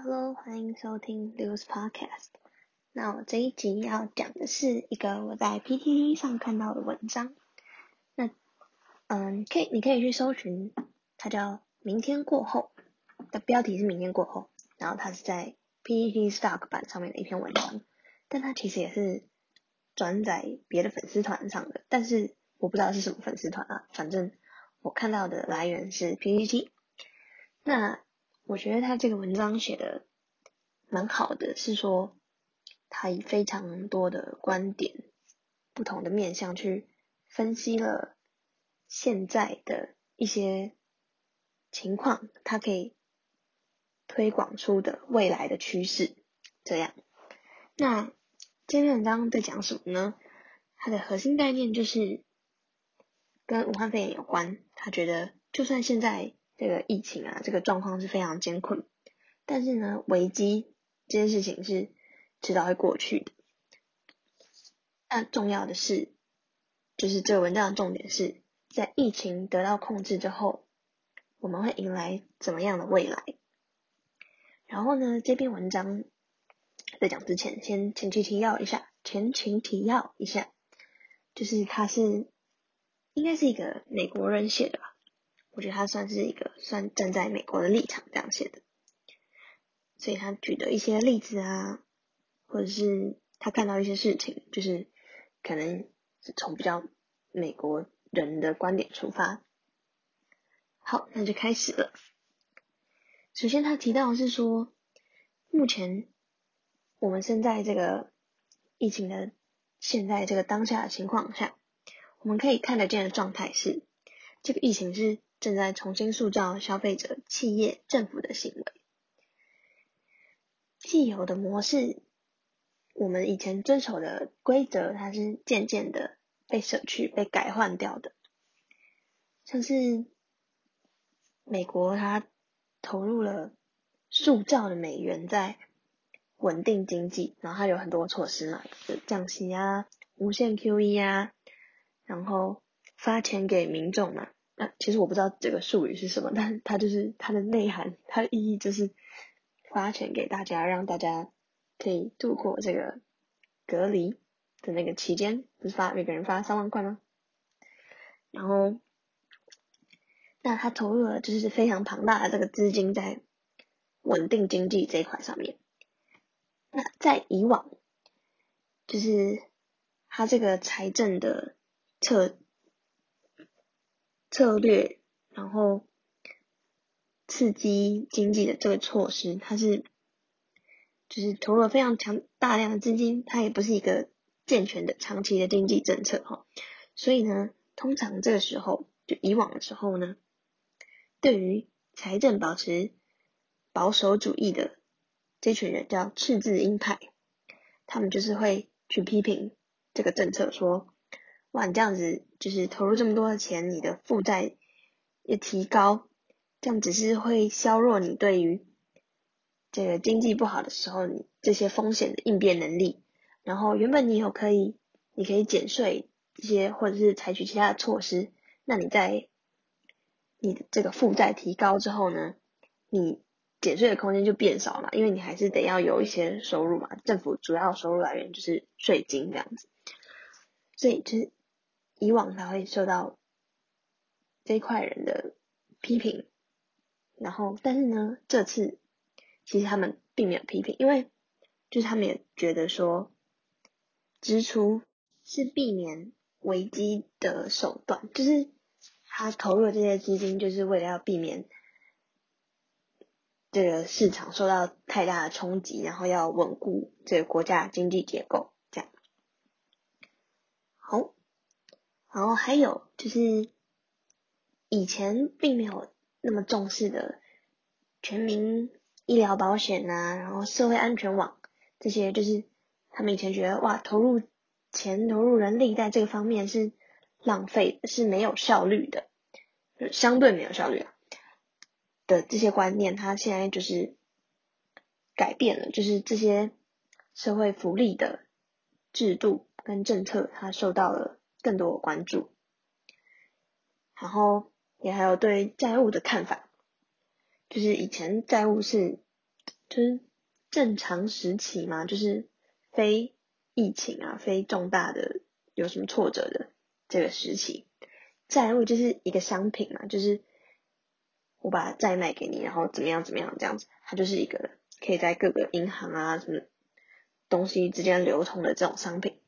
Hello，欢迎收听 Lou's Podcast。那我这一集要讲的是一个我在 PTT 上看到的文章。那，嗯，可以，你可以去搜寻，它叫《明天过后》的标题是“明天过后”，然后它是在 PTT Stock 版上面的一篇文章，但它其实也是转载别的粉丝团上的，但是我不知道是什么粉丝团啊，反正我看到的来源是 PTT。那我觉得他这个文章写的蛮好的，是说他以非常多的观点、不同的面向去分析了现在的一些情况，它可以推广出的未来的趋势。这样，那这篇文章在讲什么呢？它的核心概念就是跟武汉肺炎有关。他觉得，就算现在。这个疫情啊，这个状况是非常艰困，但是呢，危机这件事情是迟早会过去的。那重要的是，就是这个文章的重点是在疫情得到控制之后，我们会迎来怎么样的未来？然后呢，这篇文章在讲之前，先前情提要一下，前情提要一下，就是他是应该是一个美国人写的吧。我觉得他算是一个算站在美国的立场这样写的，所以他举的一些例子啊，或者是他看到一些事情，就是可能是从比较美国人的观点出发。好，那就开始了。首先他提到是说，目前我们身在这个疫情的现在这个当下的情况下，我们可以看得见的状态是，这个疫情是。正在重新塑造消费者、企业、政府的行为。既有的模式，我们以前遵守的规则，它是渐渐的被舍去、被改换掉的。像是美国，它投入了数兆的美元在稳定经济，然后它有很多措施嘛，就降息啊、无限 QE 啊，然后发钱给民众嘛。那其实我不知道这个术语是什么，但是它就是它的内涵，它的意义就是发钱给大家，让大家可以度过这个隔离的那个期间，不是发每个人发三万块吗？然后，那他投入了就是非常庞大的这个资金在稳定经济这一块上面。那在以往，就是他这个财政的策。策略，然后刺激经济的这个措施，它是就是投入非常强大量的资金，它也不是一个健全的长期的经济政策哈。所以呢，通常这个时候就以往的时候呢，对于财政保持保守主义的这群人叫赤字鹰派，他们就是会去批评这个政策说。哇，你这样子就是投入这么多的钱，你的负债也提高，这样只是会削弱你对于这个经济不好的时候你这些风险的应变能力。然后原本你有可以，你可以减税一些，或者是采取其他的措施，那你在你的这个负债提高之后呢，你减税的空间就变少了，因为你还是得要有一些收入嘛，政府主要收入来源就是税金这样子，所以就是。以往他会受到这一块人的批评，然后但是呢，这次其实他们并没有批评，因为就是他们也觉得说，支出是避免危机的手段，就是他投入这些资金就是为了要避免这个市场受到太大的冲击，然后要稳固这个国家经济结构，这样好。然后还有就是，以前并没有那么重视的全民医疗保险呐，然后社会安全网这些，就是他们以前觉得哇，投入钱、投入人力在这个方面是浪费，是没有效率的，相对没有效率的这些观念，他现在就是改变了，就是这些社会福利的制度跟政策，它受到了。更多的关注，然后也还有对债务的看法，就是以前债务是就是正常时期嘛，就是非疫情啊、非重大的有什么挫折的这个时期，债务就是一个商品嘛，就是我把债卖给你，然后怎么样怎么样这样子，它就是一个可以在各个银行啊什么东西之间流通的这种商品。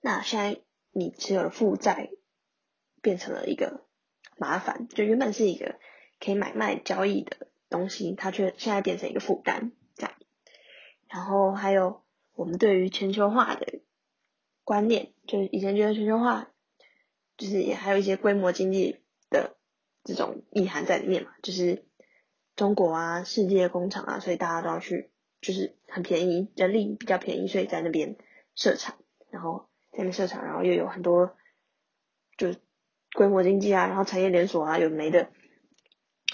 那现在你持有的负债变成了一个麻烦，就原本是一个可以买卖交易的东西，它却现在变成一个负担，这样。然后还有我们对于全球化的观念，就以前觉得全球化就是也还有一些规模经济的这种意涵在里面嘛，就是中国啊，世界工厂啊，所以大家都要去，就是很便宜，人力比较便宜，所以在那边设厂，然后在那边设厂，然后又有很多就规模经济啊，然后产业连锁啊，有没的，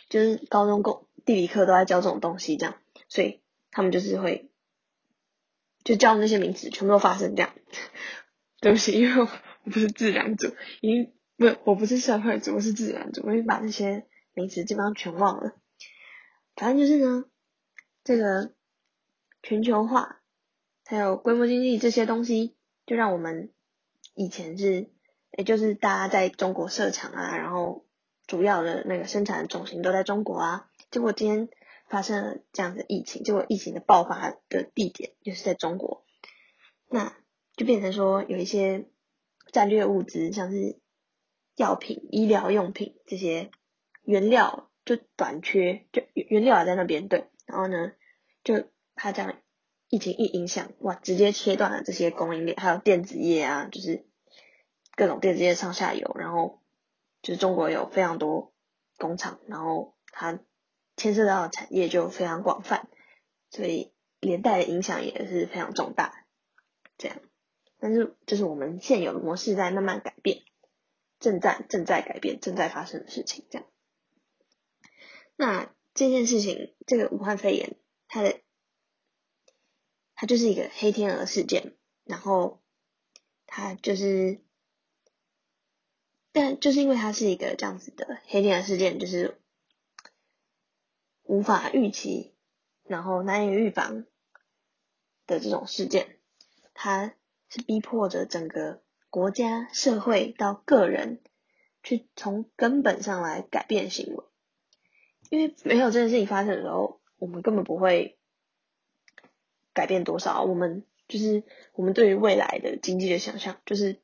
就是高中工地理课都在教这种东西，这样，所以他们就是会。就教那些名词全部都发生这样，对不起，因为我不是自然组，因为不我不是社会组，我是自然组，我已经把那些名词基本上全忘了。反正就是呢，这个全球化还有规模经济这些东西，就让我们以前是，也就是大家在中国设厂啊，然后主要的那个生产中心都在中国啊，结果今天。发生了这样的疫情，结果疫情的爆发的地点就是在中国，那就变成说有一些战略物资，像是药品、医疗用品这些原料就短缺，就原料也在那边对，然后呢，就它这样疫情一影响，哇，直接切断了这些供应链，还有电子业啊，就是各种电子业上下游，然后就是中国有非常多工厂，然后它。牵涉到的产业就非常广泛，所以连带的影响也是非常重大。这样，但是就是我们现有的模式在慢慢改变，正在正在改变，正在发生的事情。这样，那这件事情，这个武汉肺炎，它的它就是一个黑天鹅事件，然后它就是，但就是因为它是一个这样子的黑天鹅事件，就是。无法预期，然后难以预防的这种事件，它是逼迫着整个国家、社会到个人去从根本上来改变行为。因为没有这件事情发生的时候，我们根本不会改变多少。我们就是我们对于未来的经济的想象，就是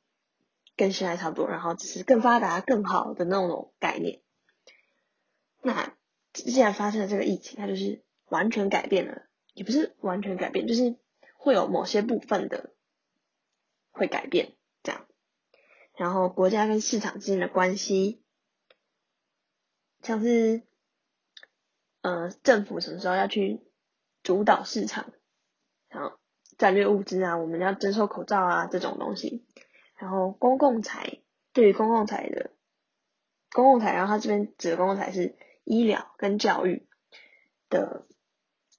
跟现在差不多，然后只是更发达、更好的那种概念。那。既然发生了这个疫情，它就是完全改变了，也不是完全改变，就是会有某些部分的会改变这样。然后国家跟市场之间的关系，像是呃政府什么时候要去主导市场，然后战略物资啊，我们要征收口罩啊这种东西。然后公共财对于公共财的公共财，然后它这边指的公共财是。医疗跟教育的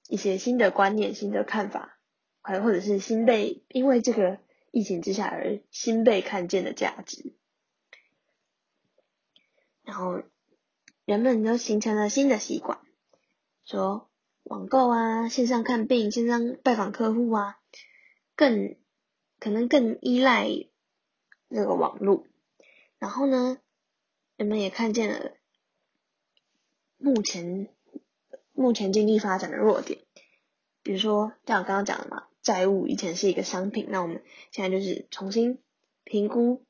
一些新的观念、新的看法，还或者是新被因为这个疫情之下而新被看见的价值，然后人们都形成了新的习惯，说网购啊、线上看病、线上拜访客户啊，更可能更依赖那个网络，然后呢，人们也看见了。目前目前经济发展的弱点，比如说像我刚刚讲的嘛，债务以前是一个商品，那我们现在就是重新评估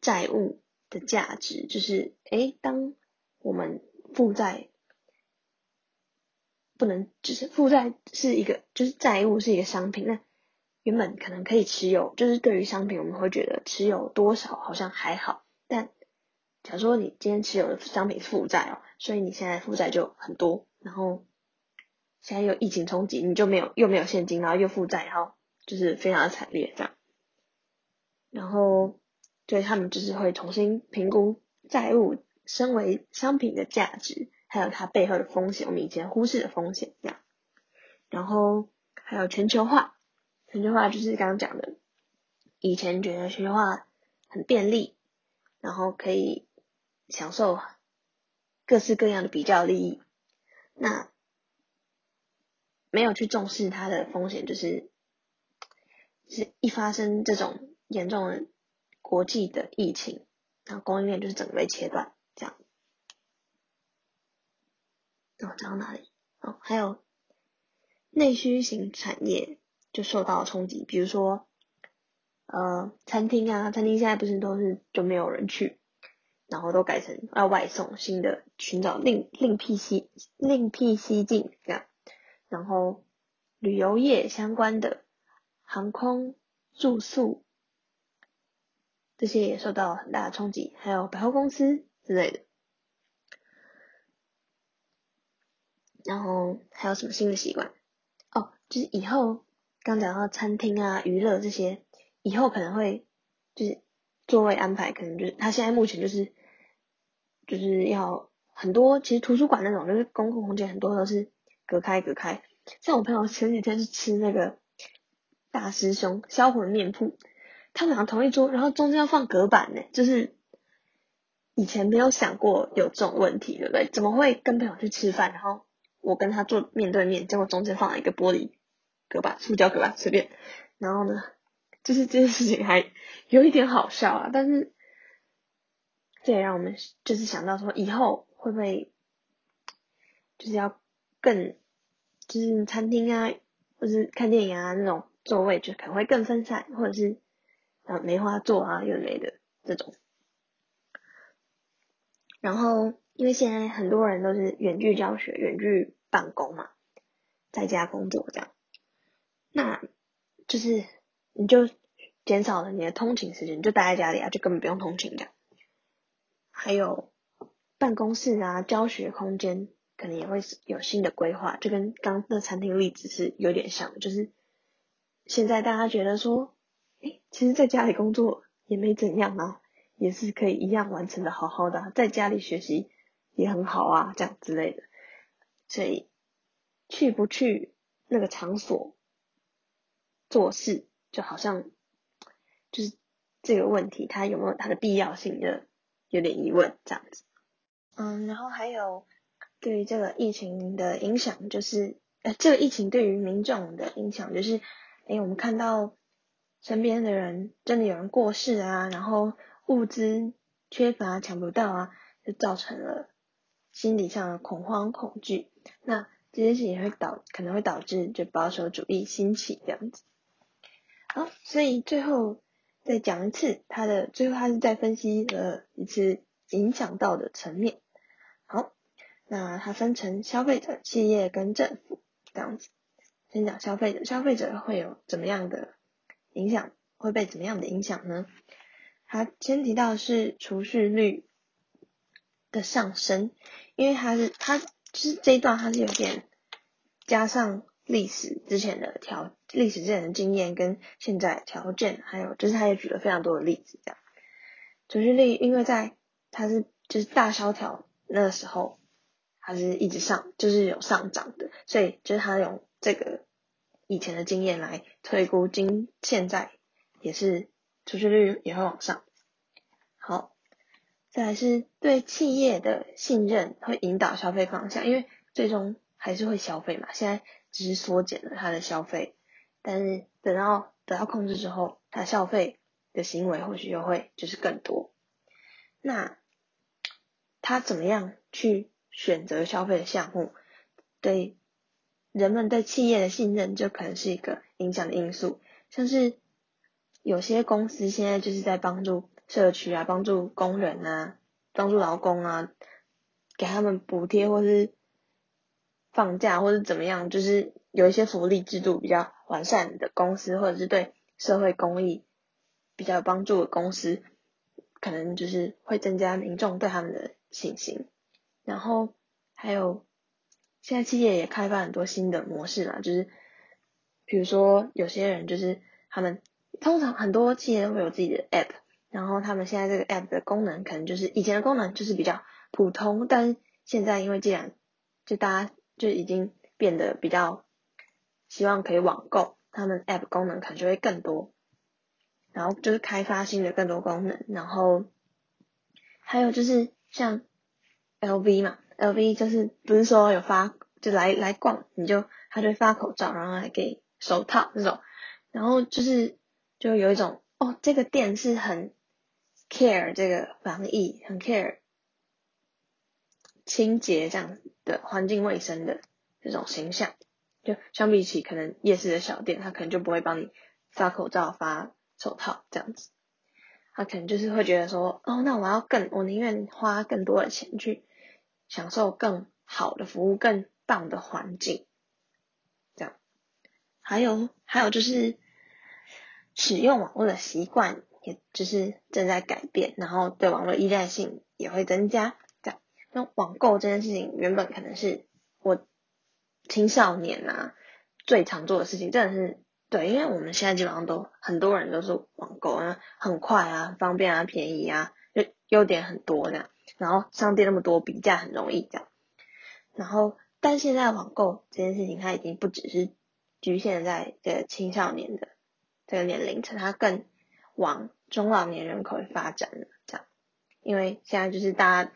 债务的价值，就是诶，当我们负债不能，就是负债是一个，就是债务是一个商品，那原本可能可以持有，就是对于商品我们会觉得持有多少好像还好，但假如说你今天持有的商品负债哦，所以你现在负债就很多，然后现在又疫情冲击，你就没有又没有现金，然后又负债，然后就是非常的惨烈这样。然后，对他们就是会重新评估债务身为商品的价值，还有它背后的风险，我们以前忽视的风险这样。然后还有全球化，全球化就是刚刚讲的，以前觉得全球化很便利，然后可以。享受各式各样的比较利益，那没有去重视它的风险，就是是一发生这种严重的国际的疫情，然后供应链就是整个被切断，这样。哦，讲到哪里？哦，还有内需型产业就受到冲击，比如说呃餐厅啊，餐厅现在不是都是就没有人去。然后都改成要外送，新的寻找另另辟蹊另辟蹊径这样。然后旅游业相关的航空、住宿这些也受到很大的冲击，还有百货公司之类的。然后还有什么新的习惯？哦，就是以后刚讲到餐厅啊、娱乐这些，以后可能会就是座位安排，可能就是他现在目前就是。就是要很多，其实图书馆那种就是公共空间很多都是隔开隔开。像我朋友前几天是吃那个大师兄销魂面铺，他们俩同一桌，然后中间要放隔板呢，就是以前没有想过有这种问题，对不对？怎么会跟朋友去吃饭，然后我跟他坐面对面，结果中间放了一个玻璃隔板，塑胶隔板随便，然后呢，就是这件事情还有一点好笑啊，但是。这也让我们就是想到说，以后会不会就是要更就是餐厅啊，或是看电影啊那种座位就可能会更分散，或者是啊梅花座啊有没的这种。然后因为现在很多人都是远距教学、远距办公嘛，在家工作这样，那就是你就减少了你的通勤时间，就待在家里啊，就根本不用通勤这样。还有办公室啊，教学空间可能也会有新的规划，就跟刚那餐厅例子是有点像，就是现在大家觉得说，哎，其实在家里工作也没怎样啊，也是可以一样完成的好好的，在家里学习也很好啊，这样之类的，所以去不去那个场所做事，就好像就是这个问题，它有没有它的必要性的？有点疑问这样子，嗯，然后还有对于这个疫情的影响，就是呃，这个疫情对于民众的影响，就是哎，我们看到身边的人真的有人过世啊，然后物资缺乏抢不到啊，就造成了心理上的恐慌恐惧。那这件事情也会导可能会导致就保守主义兴起这样子。好，所以最后。再讲一次，他的最后他是在分析了一次影响到的层面。好，那它分成消费者、企业跟政府这样子。先讲消费者，消费者会有怎么样的影响？会被怎么样的影响呢？他先提到是储蓄率的上升，因为它是它就是这一段它是有点加上。历史之前的条，历史之前的经验跟现在条件，还有就是他也举了非常多的例子，这样，储蓄率因为在它是就是大萧条那个时候，它是一直上，就是有上涨的，所以就是他用这个以前的经验来推估，今现在也是储蓄率也会往上。再来是对企业的信任会引导消费方向，因为最终还是会消费嘛，现在。只是缩减了他的消费，但是等到得到控制之后，他消费的行为或许又会就是更多。那他怎么样去选择消费的项目，对人们对企业的信任就可能是一个影响的因素。像是有些公司现在就是在帮助社区啊，帮助工人啊，帮助劳工啊，给他们补贴或是。放假或者怎么样，就是有一些福利制度比较完善的公司，或者是对社会公益比较有帮助的公司，可能就是会增加民众对他们的信心。然后还有现在企业也开发很多新的模式嘛，就是比如说有些人就是他们通常很多企业会有自己的 app，然后他们现在这个 app 的功能可能就是以前的功能就是比较普通，但是现在因为既然就大家就已经变得比较希望可以网购，他们 App 功能可能就会更多，然后就是开发新的更多功能，然后还有就是像 LV 嘛，LV 就是不是说有发就来来逛，你就他就会发口罩，然后还给手套这种，然后就是就有一种哦，这个店是很 care 这个防疫，很 care 清洁这样的环境卫生的这种形象，就相比起可能夜市的小店，他可能就不会帮你发口罩、发手套这样子。他可能就是会觉得说，哦，那我要更，我宁愿花更多的钱去享受更好的服务、更棒的环境，这样。还有，还有就是使用网络的习惯，也就是正在改变，然后对网络依赖性也会增加，这样。那网购这件事情，原本可能是我青少年啊最常做的事情，真的是。对，因为我们现在基本上都很多人都是网购啊，很快啊，方便啊，便宜啊，就优点很多这样。然后商店那么多，比价很容易这样。然后，但现在网购这件事情，它已经不只是局限在这个青少年的这个年龄层，它更往中老年人口发展了这样。因为现在就是大家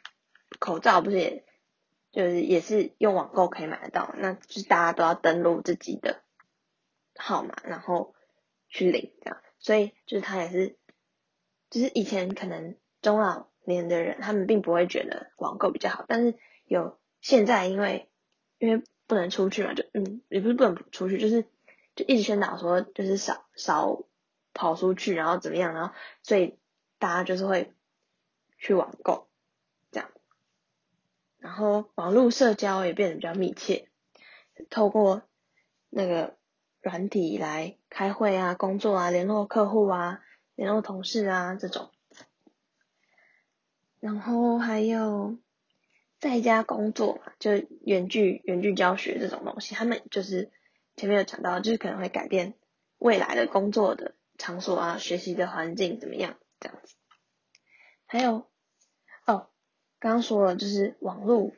口罩不是也，就是也是用网购可以买得到，那就是大家都要登录自己的。号码，然后去领这样，所以就是他也是，就是以前可能中老年的人，他们并不会觉得网购比较好，但是有现在因为因为不能出去嘛，就嗯也不是不能出去，就是就一直宣导说就是少少跑出去，然后怎么样，然后所以大家就是会去网购这样，然后网络社交也变得比较密切，透过那个。软体来开会啊、工作啊、联络客户啊、联络同事啊这种，然后还有在家工作嘛，就远距远距教学这种东西，他们就是前面有讲到，就是可能会改变未来的工作的场所啊、学习的环境怎么样这样子。还有哦，刚刚说了，就是网络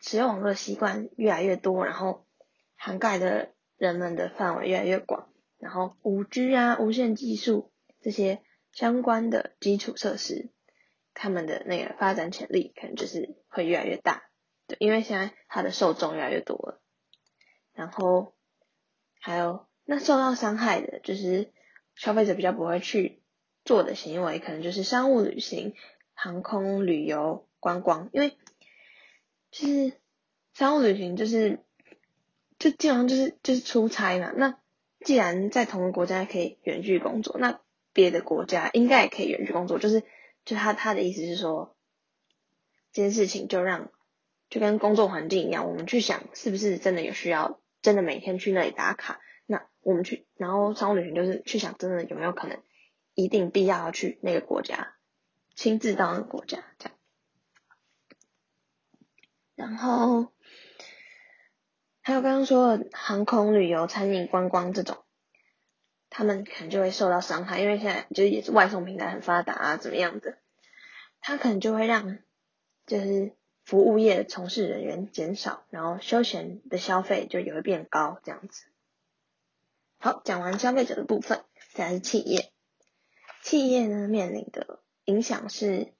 使用网络习惯越来越多，然后涵盖的。人们的范围越来越广，然后五 G 啊、无线技术这些相关的基础设施，他们的那个发展潜力可能就是会越来越大，对，因为现在它的受众越来越多了。然后还有那受到伤害的，就是消费者比较不会去做的行为，可能就是商务旅行、航空旅游、观光，因为就是商务旅行就是。就基本上就是就是出差嘛。那既然在同个国家可以远距工作，那别的国家应该也可以远距工作。就是就他他的意思是说，这件事情就让就跟工作环境一样，我们去想是不是真的有需要，真的每天去那里打卡。我们去，然后商务旅行就是去想真的有没有可能一定必要要去那个国家，亲自到那个国家这样。然后。还有刚刚说的航空旅游、餐饮、观光这种，他们可能就会受到伤害，因为现在就是也是外送平台很发达啊，怎么样的，他可能就会让就是服务业从事人员减少，然后休闲的消费就也会变高这样子。好，讲完消费者的部分，再来是企业。企业呢面临的影响是，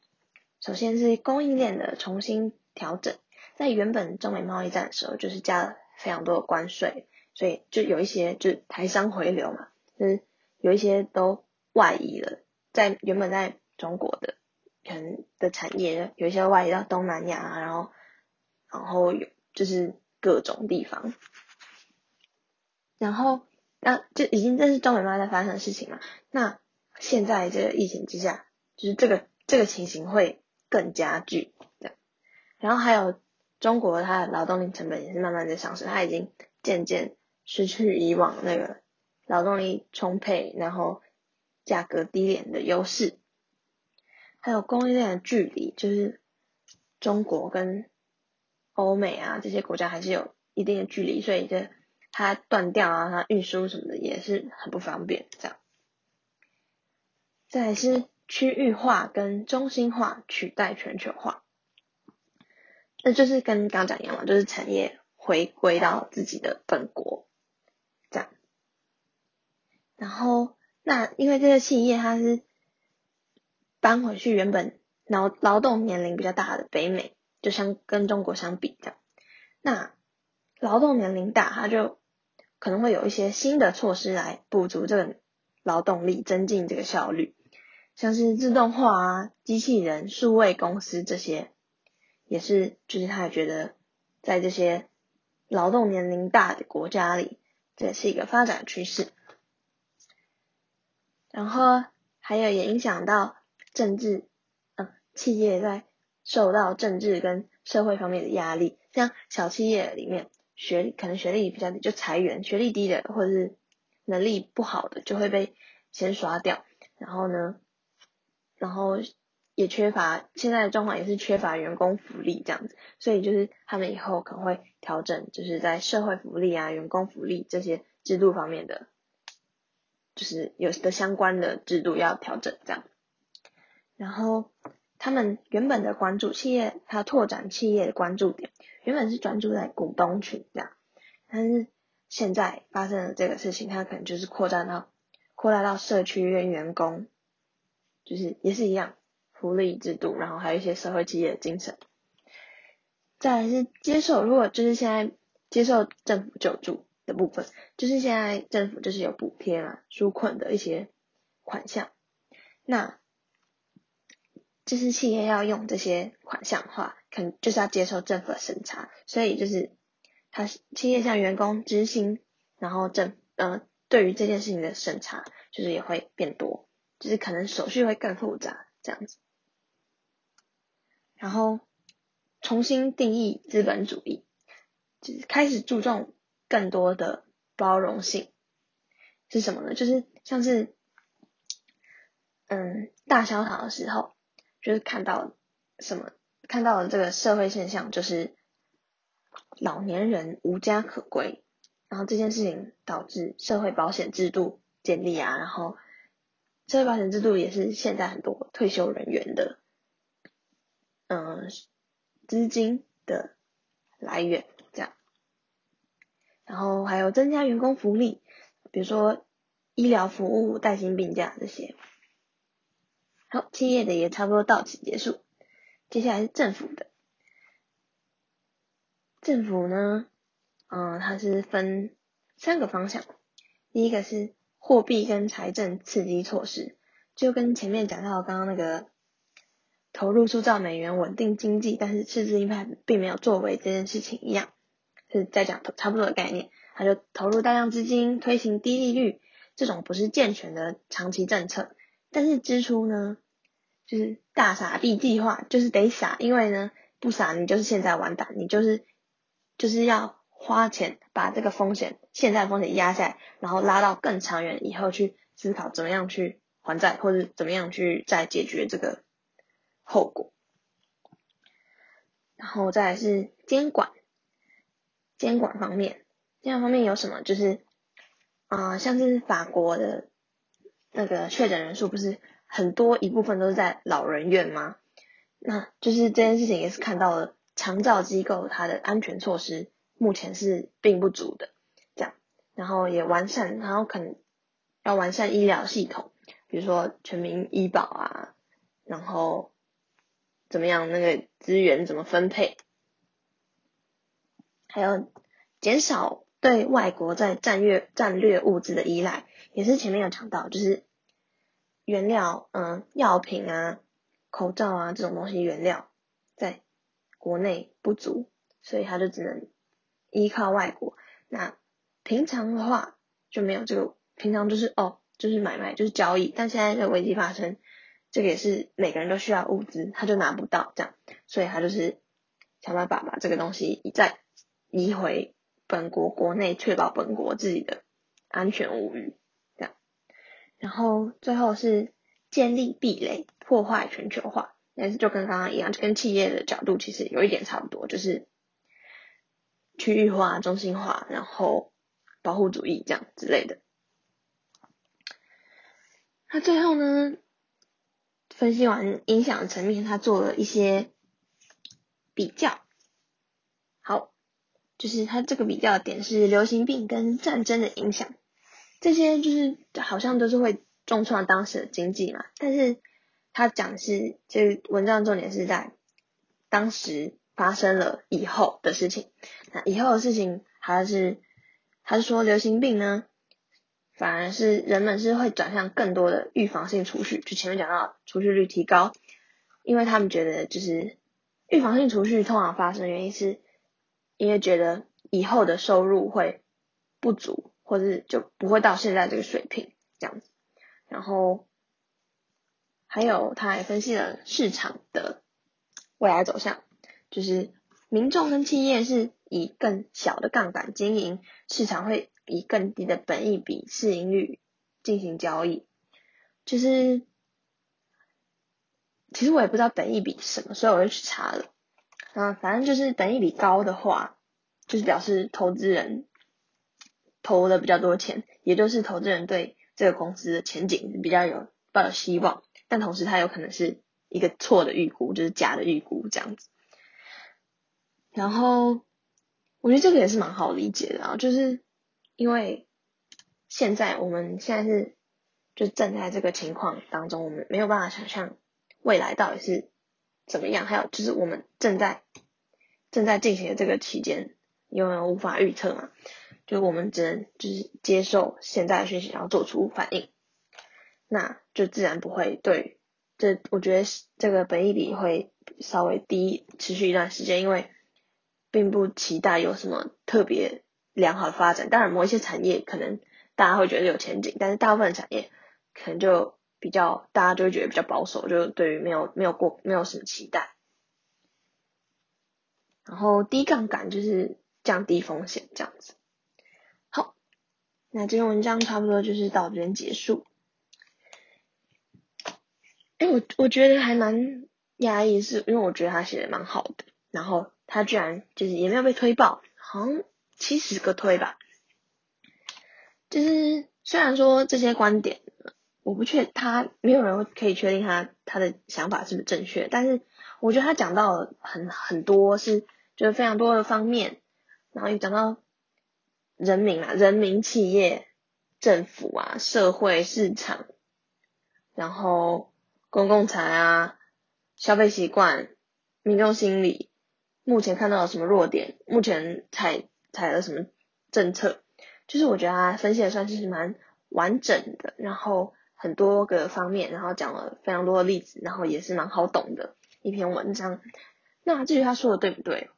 首先是供应链的重新调整，在原本中美贸易战的时候，就是加了。非常多的关税，所以就有一些就是台商回流嘛，就是有一些都外移了，在原本在中国的可能的产业，有一些外移到东南亚，然后然后有就是各种地方，然后那就已经这是中美贸易在发生的事情嘛，那现在这个疫情之下，就是这个这个情形会更加剧这样，然后还有。中国它的劳动力成本也是慢慢在上升，它已经渐渐失去以往那个劳动力充沛，然后价格低廉的优势。还有供应链的距离，就是中国跟欧美啊这些国家还是有一定的距离，所以这它断掉啊，它运输什么的也是很不方便。这样，再是区域化跟中心化取代全球化。那就是跟刚讲一样嘛，就是产业回归到自己的本国，这样。然后，那因为这个企业它是搬回去原本劳劳动年龄比较大的北美，就相跟中国相比这样。那劳动年龄大，他就可能会有一些新的措施来补足这个劳动力，增进这个效率，像是自动化啊、机器人、数位公司这些，也是就是他也觉得在这些劳动年龄大的国家里，这是一个发展趋势。然后还有也影响到政治，嗯，企业在受到政治跟社会方面的压力，像小企业里面。学可能学历比较低就裁员，学历低的或者是能力不好的就会被先刷掉。然后呢，然后也缺乏现在的状况也是缺乏员工福利这样子，所以就是他们以后可能会调整，就是在社会福利啊、员工福利这些制度方面的，就是有的相关的制度要调整这样。然后他们原本的关注企业，他拓展企业的关注点。原本是专注在股东群这样，但是现在发生了这个事情，它可能就是扩展到扩大到社区跟员工，就是也是一样福利制度，然后还有一些社会企业的精神。再来是接受，如果就是现在接受政府救助的部分，就是现在政府就是有补贴嘛，纾困的一些款项，那。就是企业要用这些款项的话，可能就是要接受政府的审查，所以就是他企业向员工执行，然后政呃对于这件事情的审查，就是也会变多，就是可能手续会更复杂这样子。然后重新定义资本主义，就是开始注重更多的包容性，是什么呢？就是像是嗯大萧条的时候。就是看到什么，看到了这个社会现象，就是老年人无家可归，然后这件事情导致社会保险制度建立啊，然后社会保险制度也是现在很多退休人员的嗯资金的来源，这样，然后还有增加员工福利，比如说医疗服务、带薪病假这些。好，企业的也差不多到此结束。接下来是政府的，政府呢，嗯，它是分三个方向。第一个是货币跟财政刺激措施，就跟前面讲到刚刚那个投入塑造美元稳定经济，但是赤字鹰派并没有作为这件事情一样，是在讲差不多的概念。它就投入大量资金推行低利率这种不是健全的长期政策，但是支出呢？就是大傻逼计划，就是得傻，因为呢不傻你就是现在完蛋，你就是就是要花钱把这个风险现在风险压下来，然后拉到更长远以后去思考怎么样去还债，或者怎么样去再解决这个后果。然后再来是监管，监管方面，监管方面有什么？就是啊，像是法国的那个确诊人数不是。很多一部分都是在老人院吗？那就是这件事情也是看到了长照机构它的安全措施目前是并不足的，这样，然后也完善，然后可能要完善医疗系统，比如说全民医保啊，然后怎么样那个资源怎么分配，还有减少对外国在战略战略物资的依赖，也是前面有讲到，就是。原料，嗯，药品啊，口罩啊这种东西原料在国内不足，所以他就只能依靠外国。那平常的话就没有这个，平常就是哦，就是买卖，就是交易。但现在的危机发生，这个也是每个人都需要物资，他就拿不到这样，所以他就是想办法把这个东西一再移回本国国内，确保本国自己的安全无虞。然后最后是建立壁垒，破坏全球化，但是就跟刚刚一样，就跟企业的角度其实有一点差不多，就是区域化、中心化，然后保护主义这样之类的。那最后呢，分析完影响层面，他做了一些比较。好，就是他这个比较点是流行病跟战争的影响。这些就是好像都是会重创当时的经济嘛，但是他讲是，这文章重点是在当时发生了以后的事情，那以后的事情他是他是说流行病呢，反而是人们是会转向更多的预防性储蓄，就前面讲到储蓄率提高，因为他们觉得就是预防性储蓄通常发生的原因是，因为觉得以后的收入会不足，或者是就不会到现在这个水平这样子，然后还有他还分析了市场的未来走向，就是民众跟企业是。以更小的杠杆经营，市场会以更低的本益比市盈率进行交易。就是，其实我也不知道本益比什么，所以我就去查了。啊，反正就是本益比高的话，就是表示投资人投了比较多钱，也就是投资人对这个公司的前景比较有抱有希望。但同时，它有可能是一个错的预估，就是假的预估这样子。然后。我觉得这个也是蛮好理解的啊，就是因为现在我们现在是就正在这个情况当中，我们没有办法想象未来到底是怎么样，还有就是我们正在正在进行的这个期间，因为无法预测嘛，就我们只能就是接受现在的讯息，然后做出反应，那就自然不会对这，我觉得这个本意比会稍微低，持续一段时间，因为。并不期待有什么特别良好的发展。当然，某一些产业可能大家会觉得有前景，但是大部分产业可能就比较大家就会觉得比较保守，就对于没有没有过没有什么期待。然后低杠杆就是降低风险这样子。那这篇文章差不多就是到这边结束。哎，我我觉得还蛮压抑，是因为我觉得他写的蛮好的，然后。他居然就是也没有被推爆，好像七十个推吧。就是虽然说这些观点，我不确他没有人可以确定他他的想法是不是正确，但是我觉得他讲到很很多是就是非常多的方面，然后又讲到人民啊、人民、企业、政府啊、社会、市场，然后公共财啊、消费习惯、民众心理。目前看到了什么弱点？目前采采了什么政策？就是我觉得他分析的算是蛮完整的，然后很多个方面，然后讲了非常多的例子，然后也是蛮好懂的一篇文章。那至于他说的对不对？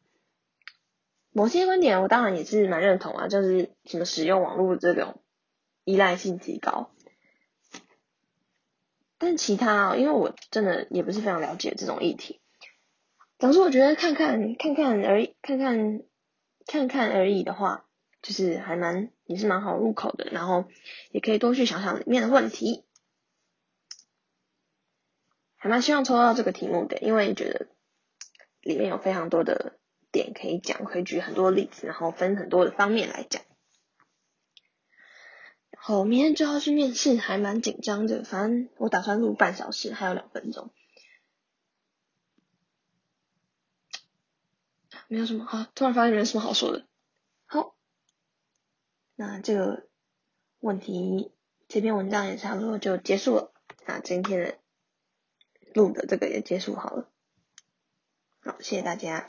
某些观点我当然也是蛮认同啊，就是什么使用网络这种依赖性提高。但其他，因为我真的也不是非常了解这种议题。总之，我觉得看看看看而已，看看看看而已的话，就是还蛮也是蛮好入口的，然后也可以多去想想里面的问题，还蛮希望抽到这个题目的，因为觉得里面有非常多的点可以讲，可以举很多例子，然后分很多的方面来讲。然后明天就要去面试，还蛮紧张的，反正我打算录半小时，还有两分钟。没有什么好，突然发现没什么好说的。好，那这个问题这篇文章也差不多就结束了。那今天的录的这个也结束好了。好，谢谢大家。